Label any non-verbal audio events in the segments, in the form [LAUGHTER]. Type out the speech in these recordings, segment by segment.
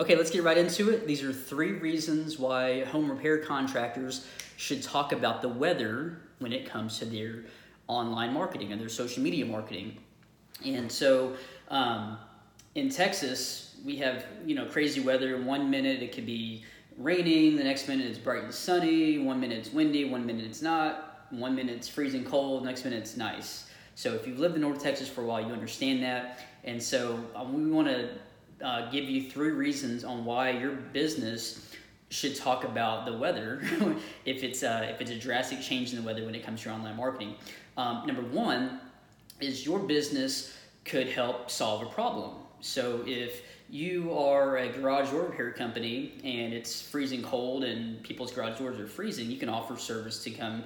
Okay, let's get right into it. These are three reasons why home repair contractors should talk about the weather when it comes to their online marketing and their social media marketing. And so um, in Texas, we have you know crazy weather. One minute it could be raining, the next minute it's bright and sunny, one minute it's windy, one minute it's not, one minute it's freezing cold, next minute it's nice. So if you've lived in North Texas for a while, you understand that. And so um, we want to uh, give you three reasons on why your business should talk about the weather [LAUGHS] if it's uh, if it's a drastic change in the weather when it comes to your online marketing. Um, number one is your business could help solve a problem. So if you are a garage door repair company and it's freezing cold and people's garage doors are freezing, you can offer service to come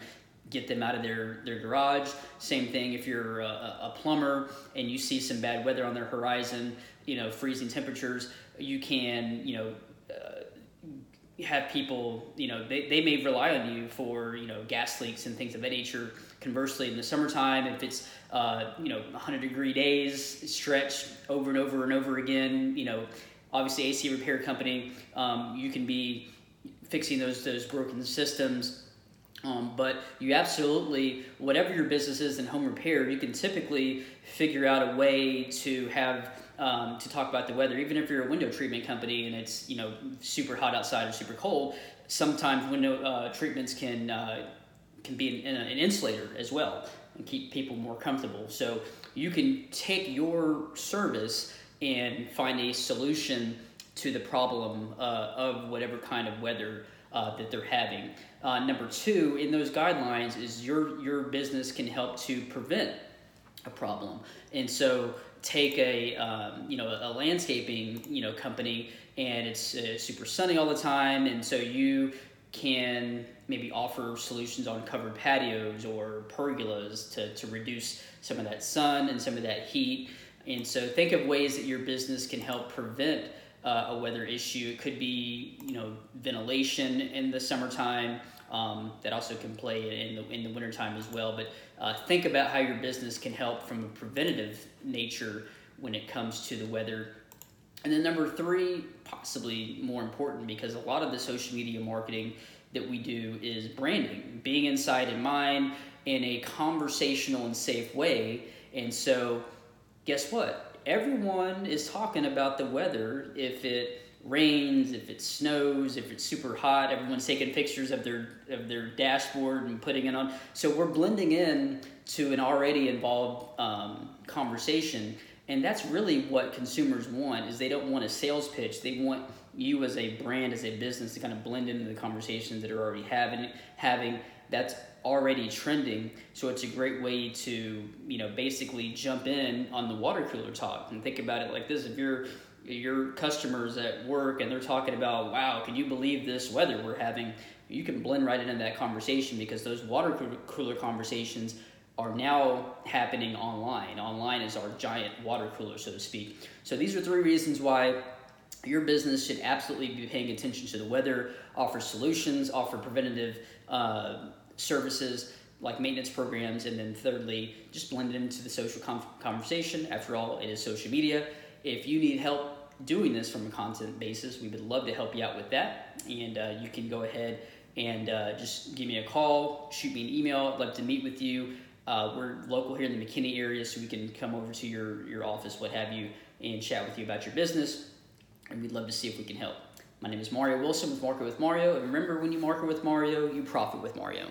get them out of their, their garage. Same thing if you're a, a, plumber and you see some bad weather on their horizon, you know, freezing temperatures, you can, you know, uh, have people, you know, they, they may rely on you for, you know, gas leaks and things of that nature. Conversely, in the summertime, if it's, uh, you know, 100 degree days stretch over and over and over again, you know, obviously AC repair company, um, you can be fixing those, those broken systems um, but you absolutely, whatever your business is in home repair, you can typically figure out a way to have um, to talk about the weather. Even if you're a window treatment company and it's you know super hot outside or super cold, sometimes window uh, treatments can uh, can be an, an, insulator as well and keep people more comfortable. So you can take your service and find a solution to the problem uh, of whatever kind of weather uh, that they're having. Uh, number two, in those guidelines, is your your business can help to prevent a problem. And so, take a um, you know a landscaping you know company, and it's uh, super sunny all the time, and so you can maybe offer solutions on covered patios or pergolas to, to reduce some of that sun and some of that heat. And so think of ways that your business can help prevent uh, a weather issue. It could be, you know, ventilation in the summertime. Um, that also can play in the in the wintertime as well. But uh, think about how your business can help from a preventative nature when it comes to the weather. And then number three, possibly more important, because a lot of the social media marketing that we do is branding, being inside in mind in a conversational and safe way. And so, guess what? Everyone is talking about the weather. If it rains, if it snows, if it's super hot, everyone's taking pictures of their of their dashboard and putting it on. So we're blending in to an already involved um, conversation, and that's really what consumers want. Is they don't want a sales pitch. They want you as a brand, as a business, to kind of blend into the conversations that are already having having. That's already trending. So it's a great way to, you know, basically jump in on the water cooler talk and think about it like this. If you're your customers at work and they're talking about, wow, can you believe this weather we're having? You can blend right into that conversation because those water cooler conversations are now happening online. Online is our giant water cooler, so to speak. So these are three reasons why your business should absolutely be paying attention to the weather, offer solutions, offer preventative uh, services like maintenance programs, and then thirdly, just blend it into the social conversation. After all, it is social media. If you need help doing this from a content basis, we would love to help you out with that. And uh, you can go ahead and uh, just give me a call, shoot me an email. I'd love to meet with you. Uh, we're local here in the McKinney area, so we can come over to your, your office, what have you, and chat with you about your business. And we'd love to see if we can help. My name is Mario Wilson with Market with Mario. And remember, when you market with Mario, you profit with Mario.